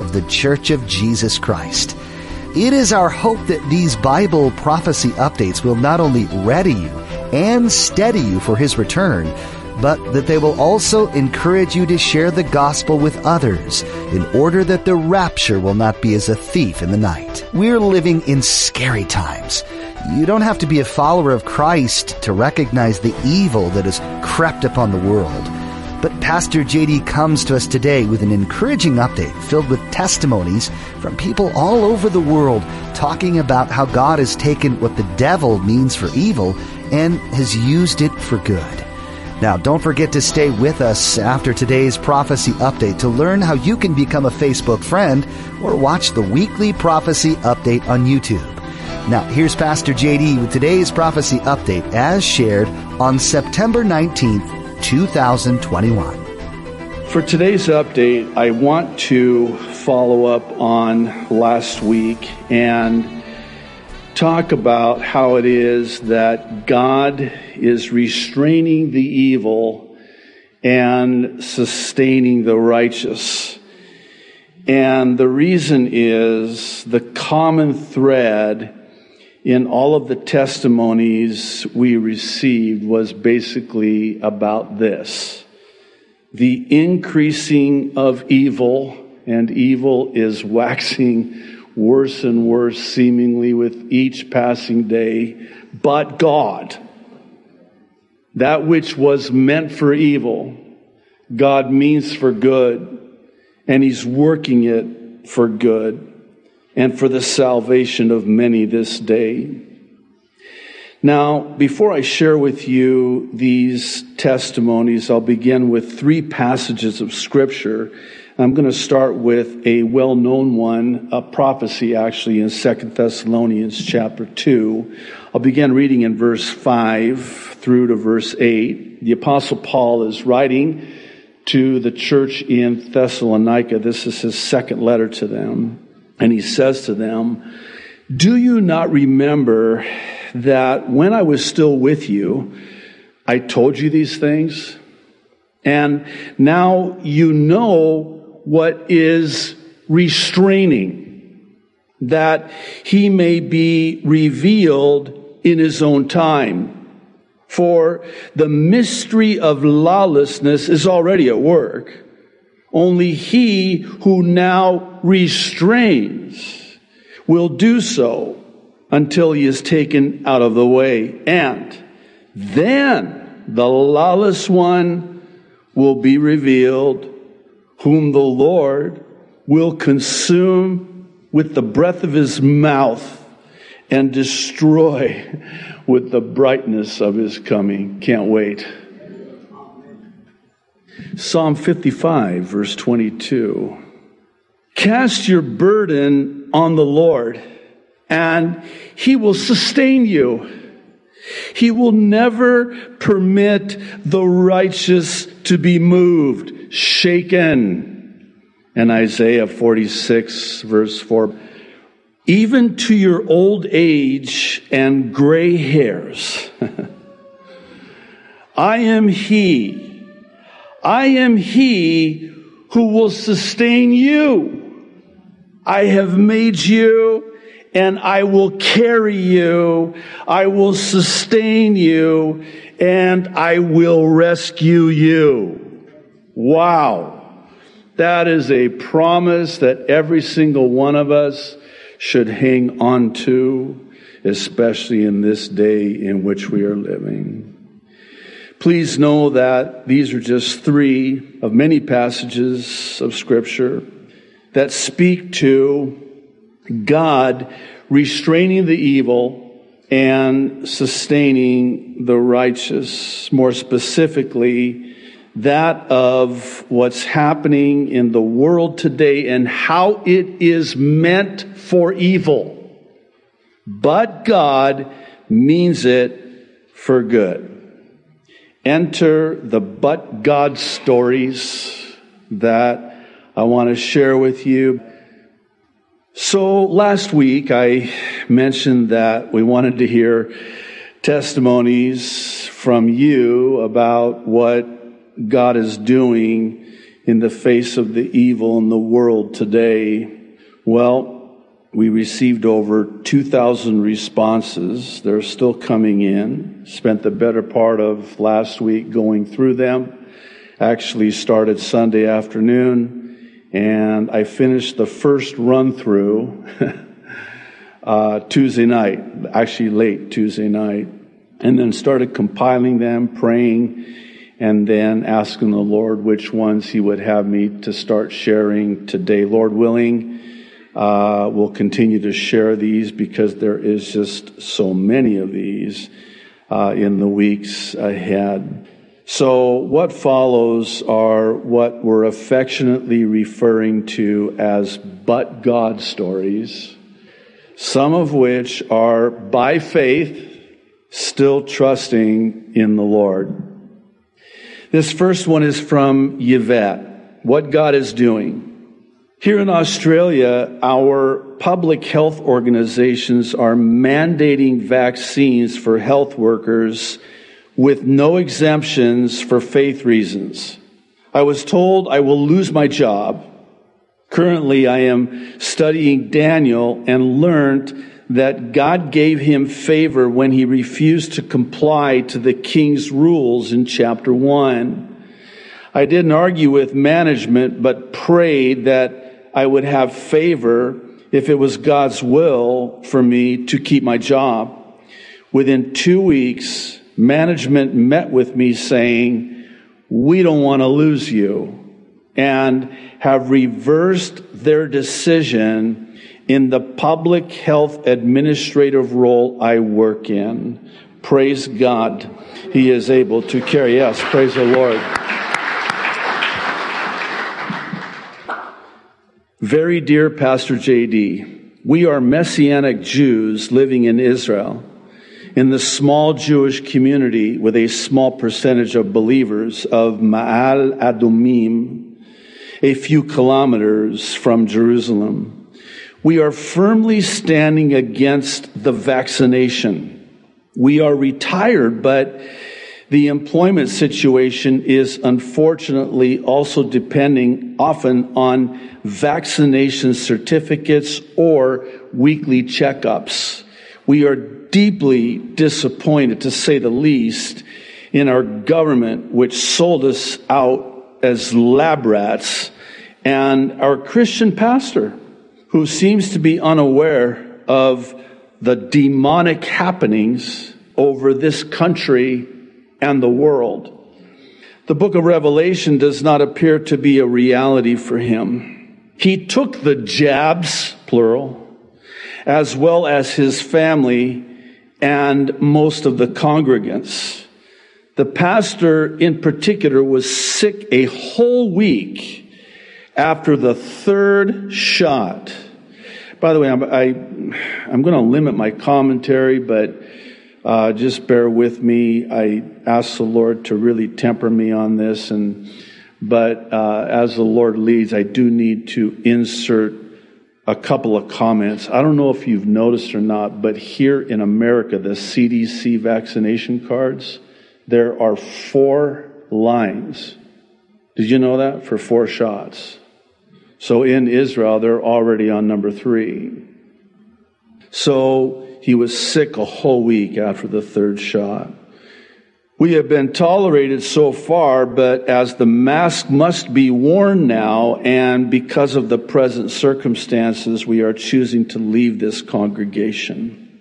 of the Church of Jesus Christ. It is our hope that these Bible prophecy updates will not only ready you and steady you for His return, but that they will also encourage you to share the gospel with others in order that the rapture will not be as a thief in the night. We're living in scary times. You don't have to be a follower of Christ to recognize the evil that has crept upon the world. But Pastor JD comes to us today with an encouraging update filled with testimonies from people all over the world talking about how God has taken what the devil means for evil and has used it for good. Now, don't forget to stay with us after today's prophecy update to learn how you can become a Facebook friend or watch the weekly prophecy update on YouTube. Now, here's Pastor JD with today's prophecy update as shared on September 19th, 2021. For today's update, I want to follow up on last week and talk about how it is that God is restraining the evil and sustaining the righteous. And the reason is the common thread in all of the testimonies we received was basically about this the increasing of evil, and evil is waxing worse and worse, seemingly with each passing day. But God, that which was meant for evil, God means for good, and He's working it for good and for the salvation of many this day. Now, before I share with you these testimonies, I'll begin with three passages of Scripture I'm going to start with a well known one, a prophecy actually in Second Thessalonians chapter 2. I'll begin reading in verse 5 through to verse 8. The Apostle Paul is writing to the church in Thessalonica. This is his second letter to them. And he says to them, Do you not remember that when I was still with you, I told you these things? And now you know what is restraining, that he may be revealed in his own time. For the mystery of lawlessness is already at work. Only he who now restrains will do so until he is taken out of the way. And then the lawless one will be revealed whom the Lord will consume with the breath of his mouth and destroy with the brightness of his coming. Can't wait. Psalm 55, verse 22. Cast your burden on the Lord, and he will sustain you. He will never permit the righteous to be moved shaken. And Isaiah 46 verse 4. Even to your old age and gray hairs, I am He. I am He who will sustain you. I have made you and I will carry you. I will sustain you and I will rescue you. Wow. That is a promise that every single one of us should hang on to, especially in this day in which we are living. Please know that these are just three of many passages of Scripture that speak to God restraining the evil and sustaining the righteous. More specifically, that of what's happening in the world today and how it is meant for evil, but God means it for good. Enter the but God stories that I want to share with you. So last week I mentioned that we wanted to hear testimonies from you about what God is doing in the face of the evil in the world today. Well, we received over 2,000 responses. They're still coming in. Spent the better part of last week going through them. Actually started Sunday afternoon and I finished the first run through uh, Tuesday night, actually late Tuesday night, and then started compiling them, praying, and then asking the Lord which ones He would have me to start sharing today. Lord willing, uh, we'll continue to share these because there is just so many of these uh, in the weeks ahead. So, what follows are what we're affectionately referring to as but God stories, some of which are by faith, still trusting in the Lord. This first one is from Yvette. What God is doing. Here in Australia, our public health organizations are mandating vaccines for health workers with no exemptions for faith reasons. I was told I will lose my job. Currently, I am studying Daniel and learned that God gave him favor when he refused to comply to the king's rules in chapter 1. I didn't argue with management, but prayed that I would have favor if it was God's will for me to keep my job. Within two weeks, management met with me saying, we don't want to lose you and have reversed their decision in the public health administrative role I work in. Praise God. He is able to carry. us. praise the Lord. Very dear Pastor JD, we are Messianic Jews living in Israel in the small Jewish community with a small percentage of believers of Ma'ale Adumim, a few kilometers from Jerusalem. We are firmly standing against the vaccination. We are retired, but the employment situation is unfortunately also depending often on vaccination certificates or weekly checkups. We are deeply disappointed, to say the least, in our government, which sold us out as lab rats, and our Christian pastor who seems to be unaware of the demonic happenings over this country and the world. The book of Revelation does not appear to be a reality for him. He took the jabs, plural, as well as his family and most of the congregants. The pastor in particular was sick a whole week after the third shot. By the way, I'm, I, am going to limit my commentary, but uh, just bear with me. I ask the Lord to really temper me on this, and but uh, as the Lord leads, I do need to insert a couple of comments. I don't know if you've noticed or not, but here in America, the CDC vaccination cards, there are four lines. Did you know that? For four shots. So in Israel, they're already on number three. So he was sick a whole week after the third shot. We have been tolerated so far, but as the mask must be worn now, and because of the present circumstances, we are choosing to leave this congregation.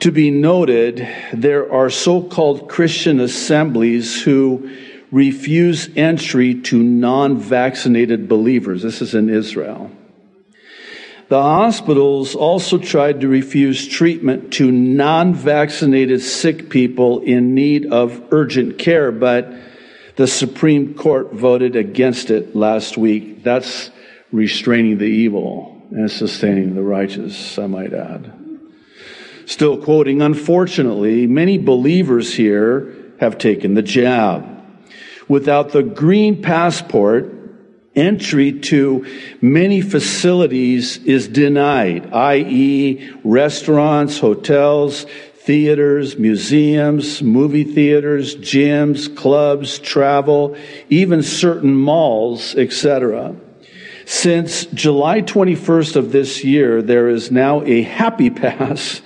To be noted, there are so-called Christian assemblies who refuse entry to non vaccinated believers. This is in Israel. The hospitals also tried to refuse treatment to non vaccinated sick people in need of urgent care, but the Supreme Court voted against it last week. That's restraining the evil. and sustaining the righteous, I might add. Still quoting, unfortunately, many believers here have taken the jab. Without the green passport, entry to many facilities is denied, i.e., restaurants, hotels, theaters, museums, movie theaters, gyms, clubs, travel, even certain malls, etc. Since July 21st of this year, there is now a happy pass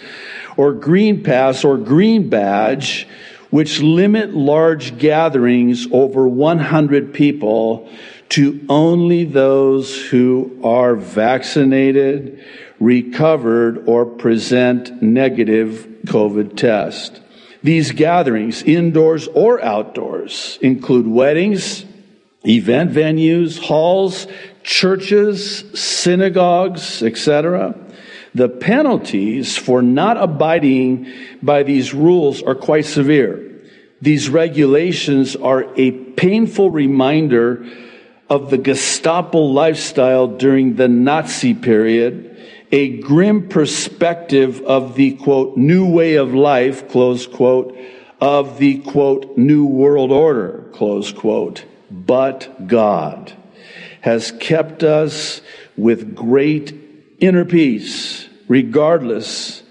or green pass or green badge which limit large gatherings over 100 people to only those who are vaccinated, recovered, or present negative COVID test. These gatherings, indoors or outdoors, include weddings, event venues, halls, churches, synagogues, etc. The penalties for not abiding by these rules are quite severe. These regulations are a painful reminder of the Gestapo lifestyle during the Nazi period, a grim perspective of the quote, new way of life, close quote, of the quote, new world order, close quote. But God has kept us with great inner peace, regardless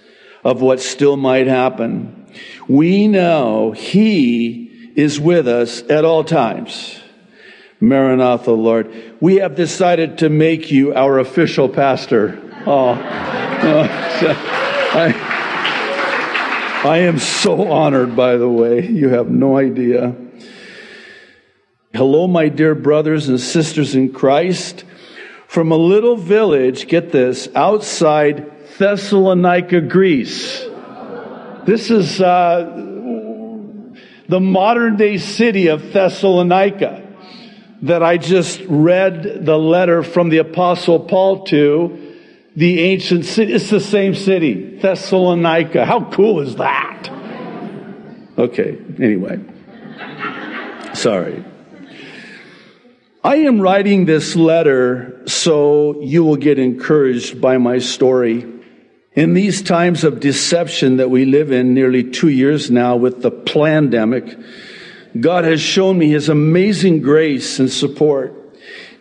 of what still might happen. We know He is with us at all times. Maranatha, Lord. We have decided to make you our official pastor. Oh, I, I am so honored, by the way. You have no idea. Hello, my dear brothers and sisters in Christ. From a little village, get this, outside Thessalonica, Greece. This is uh, the modern day city of Thessalonica that I just read the letter from the Apostle Paul to, the ancient city. It's the same city, Thessalonica. How cool is that? Okay, anyway. Sorry. I am writing this letter so you will get encouraged by my story. In these times of deception that we live in nearly two years now with the pandemic, God has shown me his amazing grace and support.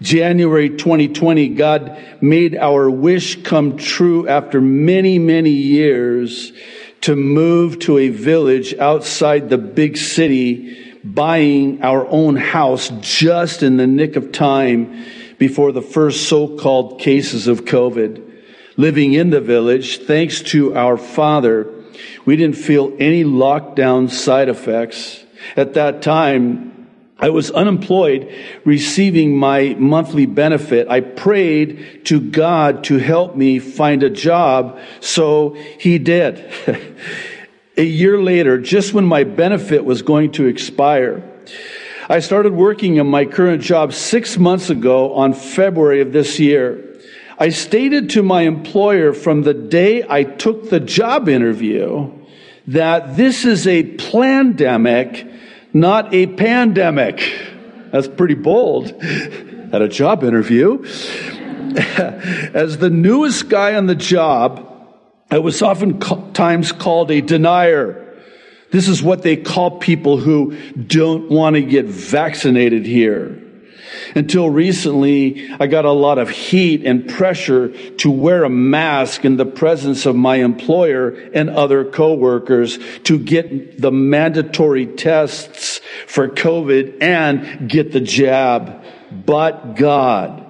January 2020, God made our wish come true after many, many years to move to a village outside the big city, buying our own house just in the nick of time before the first so-called cases of COVID. Living in the village, thanks to our father, we didn't feel any lockdown side effects. At that time, I was unemployed, receiving my monthly benefit. I prayed to God to help me find a job, so He did. a year later, just when my benefit was going to expire, I started working in my current job six months ago on February of this year. I stated to my employer from the day I took the job interview that this is a plandemic not a pandemic. That's pretty bold at a job interview. As the newest guy on the job, I was oftentimes called a denier. This is what they call people who don't want to get vaccinated here. Until recently, I got a lot of heat and pressure to wear a mask in the presence of my employer and other coworkers to get the mandatory tests for COVID and get the jab. But God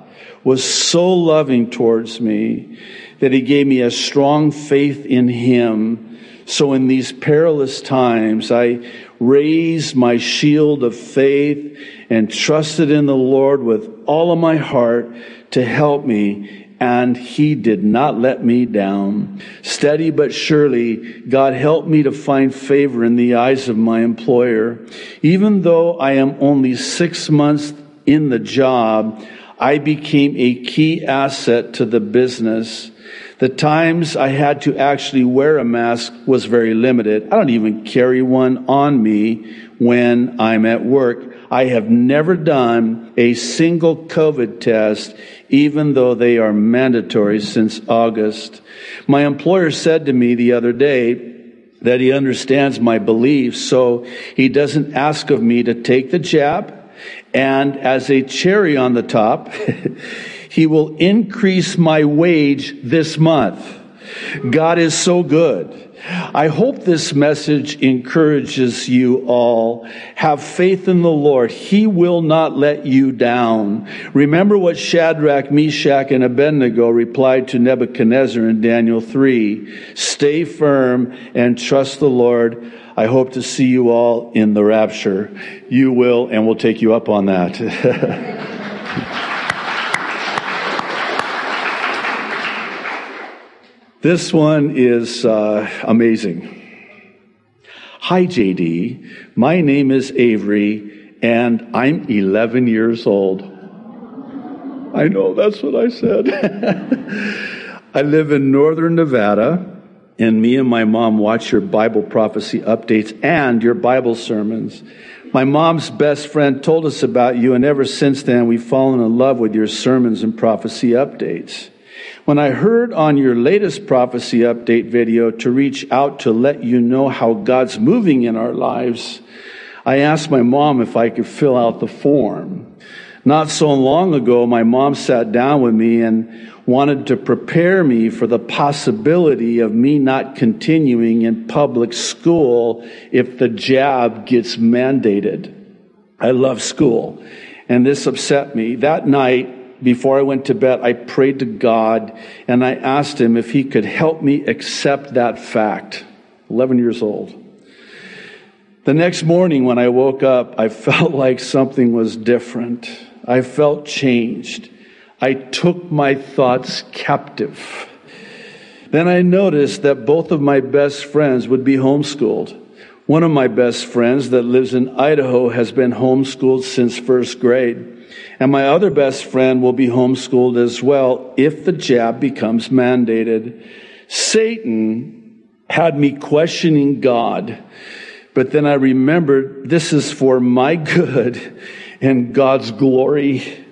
was so loving towards me that he gave me a strong faith in him. So in these perilous times, I raised my shield of faith and trusted in the Lord with all of my heart to help me and he did not let me down. Steady but surely, God helped me to find favor in the eyes of my employer. Even though I am only six months in the job, I became a key asset to the business. The times I had to actually wear a mask was very limited. I don't even carry one on me when I'm at work. I have never done a single COVID test, even though they are mandatory since August. My employer said to me the other day, that he understands my beliefs, so he doesn't ask of me to take the jab. And as a cherry on the top, he will increase my wage this month. God is so good. I hope this message encourages you all. Have faith in the Lord. He will not let you down. Remember what Shadrach, Meshach, and Abednego replied to Nebuchadnezzar in Daniel 3. Stay firm and trust the Lord. I hope to see you all in the rapture. You will, and we'll take you up on that. This one is uh, amazing. Hi, JD. My name is Avery, and I'm 11 years old. I know, that's what I said. I live in northern Nevada, and me and my mom watch your Bible prophecy updates and your Bible sermons. My mom's best friend told us about you, and ever since then, we've fallen in love with your sermons and prophecy updates. When I heard on your latest prophecy update video to reach out to let you know how God's moving in our lives, I asked my mom if I could fill out the form. Not so long ago, my mom sat down with me and wanted to prepare me for the possibility of me not continuing in public school if the jab gets mandated. I love school, and this upset me. That night, before I went to bed, I prayed to God and I asked Him if He could help me accept that fact. 11 years old. The next morning, when I woke up, I felt like something was different. I felt changed. I took my thoughts captive. Then I noticed that both of my best friends would be homeschooled. One of my best friends that lives in Idaho has been homeschooled since first grade. And my other best friend will be homeschooled as well if the jab becomes mandated. Satan had me questioning God, but then I remembered this is for my good and God's glory.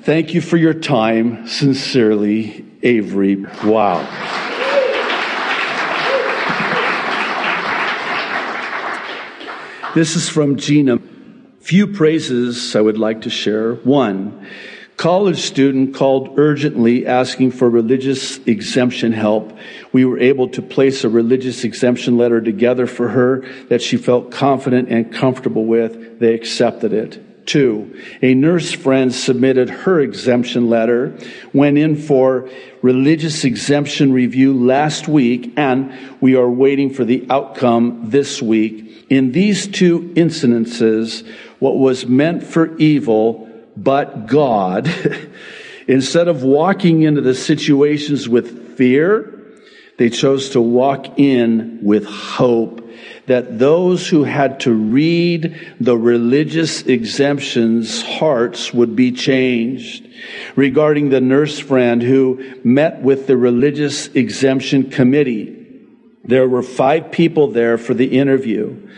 Thank you for your time. Sincerely, Avery. Wow. This is from Gina. Few praises I would like to share. One, college student called urgently asking for religious exemption help. We were able to place a religious exemption letter together for her that she felt confident and comfortable with. They accepted it. Two, a nurse friend submitted her exemption letter, went in for religious exemption review last week, and we are waiting for the outcome this week. In these two incidences, what was meant for evil, but God, instead of walking into the situations with fear, they chose to walk in with hope that those who had to read the religious exemptions hearts would be changed. Regarding the nurse friend who met with the religious exemption committee, there were five people there for the interview.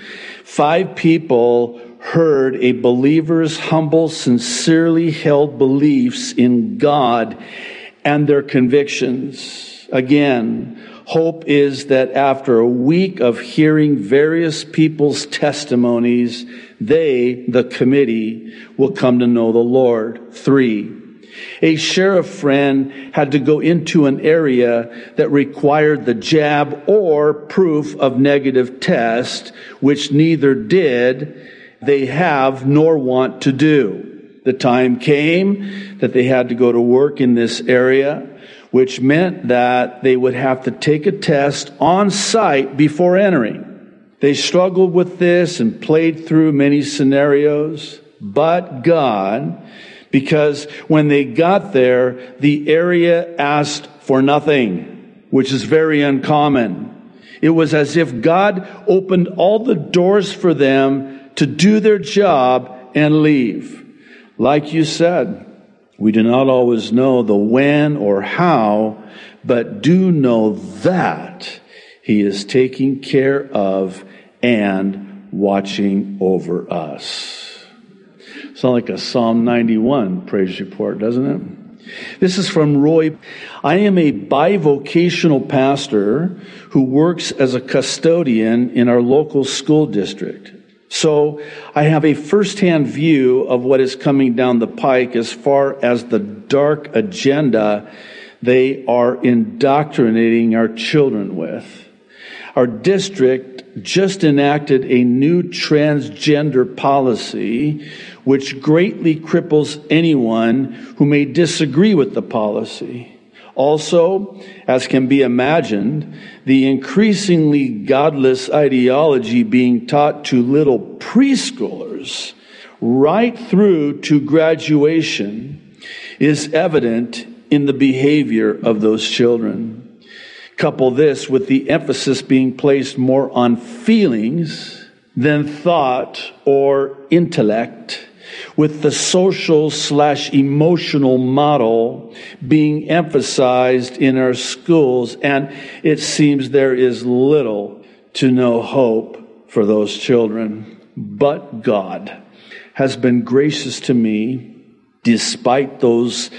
Five people heard a believer's humble, sincerely held beliefs in God and their convictions. Again, hope is that after a week of hearing various people's testimonies, they, the committee, will come to know the Lord. Three, a sheriff friend had to go into an area that required the jab or proof of negative test, which neither did they have nor want to do. The time came that they had to go to work in this area, which meant that they would have to take a test on site before entering. They struggled with this and played through many scenarios, but God, because when they got there, the area asked for nothing, which is very uncommon. It was as if God opened all the doors for them to do their job and leave. Like you said, we do not always know the when or how, but do know that He is taking care of and watching over us. Sounds like a Psalm 91 praise report, doesn't it? This is from Roy. I am a bivocational pastor who works as a custodian in our local school district. So I have a firsthand view of what is coming down the pike as far as the dark agenda they are indoctrinating our children with. Our district just enacted a new transgender policy which greatly cripples anyone who may disagree with the policy. Also, as can be imagined, the increasingly godless ideology being taught to little preschoolers right through to graduation is evident in the behavior of those children. Couple this with the emphasis being placed more on feelings than thought or intellect with the social slash emotional model being emphasized in our schools. And it seems there is little to no hope for those children. But God has been gracious to me despite those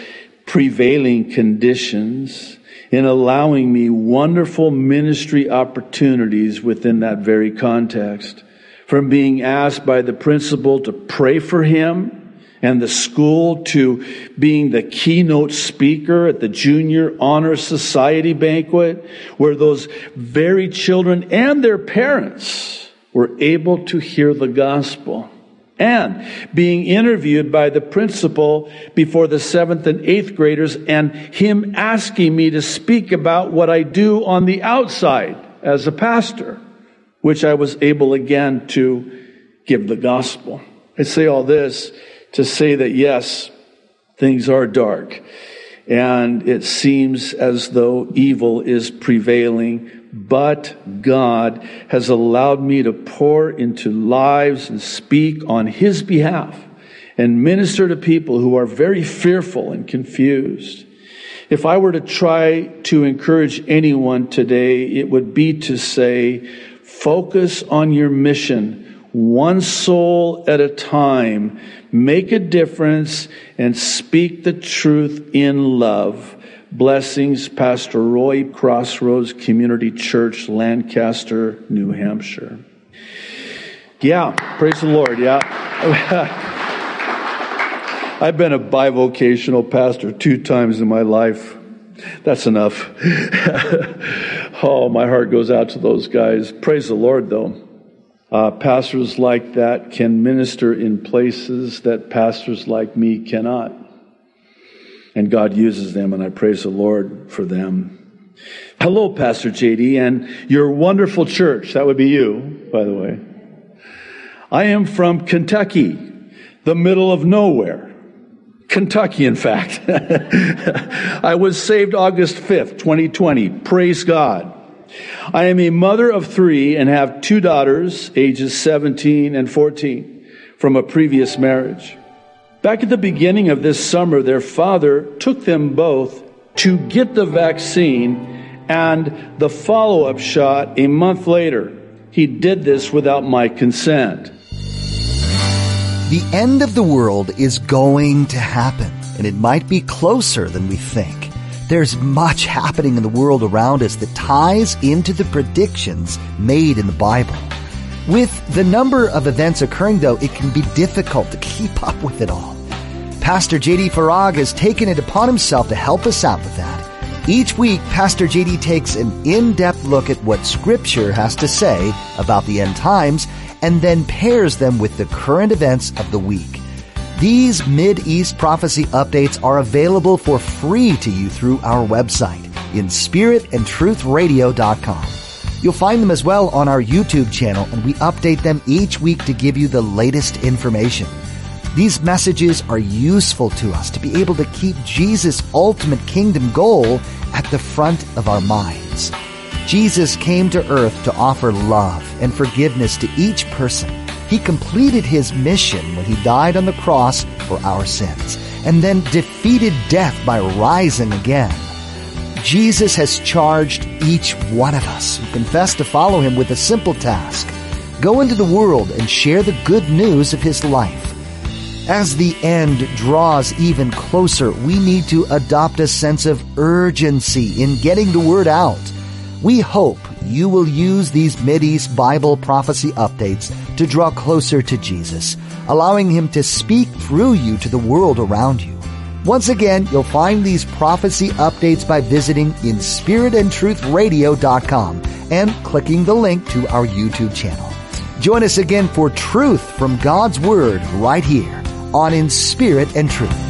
prevailing conditions in allowing me wonderful ministry opportunities within that very context from being asked by the principal to pray for him and the school to being the keynote speaker at the Junior Honor Society banquet, where those very children and their parents were able to hear the gospel. And being interviewed by the principal before the seventh and eighth graders, and him asking me to speak about what I do on the outside as a pastor which I was able again to give the gospel. I say all this to say that yes, things are dark and it seems as though evil is prevailing, but God has allowed me to pour into lives and speak on His behalf and minister to people who are very fearful and confused. If I were to try to encourage anyone today, it would be to say, Focus on your mission, one soul at a time. Make a difference and speak the truth in love. Blessings, Pastor Roy, Crossroads Community Church, Lancaster, New Hampshire. Yeah, praise the Lord. Yeah. I've been a bivocational pastor two times in my life. That's enough. oh, my heart goes out to those guys. Praise the Lord, though. Uh, pastors like that can minister in places that pastors like me cannot. And God uses them, and I praise the Lord for them. Hello, Pastor JD, and your wonderful church. That would be you, by the way. I am from Kentucky, the middle of nowhere. Kentucky, in fact. I was saved August 5th, 2020. Praise God. I am a mother of three and have two daughters, ages 17 and 14, from a previous marriage. Back at the beginning of this summer, their father took them both to get the vaccine and the follow up shot a month later. He did this without my consent. The end of the world is going to happen, and it might be closer than we think. There's much happening in the world around us that ties into the predictions made in the Bible. With the number of events occurring, though, it can be difficult to keep up with it all. Pastor JD Farag has taken it upon himself to help us out with that. Each week, Pastor JD takes an in-depth look at what Scripture has to say about the end times and then pairs them with the current events of the week. These Mid-East prophecy updates are available for free to you through our website in spiritandtruthradio.com. You'll find them as well on our YouTube channel and we update them each week to give you the latest information. These messages are useful to us to be able to keep Jesus' ultimate kingdom goal at the front of our minds. Jesus came to earth to offer love and forgiveness to each person. He completed his mission when he died on the cross for our sins and then defeated death by rising again. Jesus has charged each one of us who confess to follow him with a simple task. Go into the world and share the good news of his life. As the end draws even closer, we need to adopt a sense of urgency in getting the word out. We hope you will use these Mideast Bible prophecy updates to draw closer to Jesus, allowing Him to speak through you to the world around you. Once again, you'll find these prophecy updates by visiting inspiritandtruthradio.com and clicking the link to our YouTube channel. Join us again for truth from God's Word right here on In Spirit and Truth.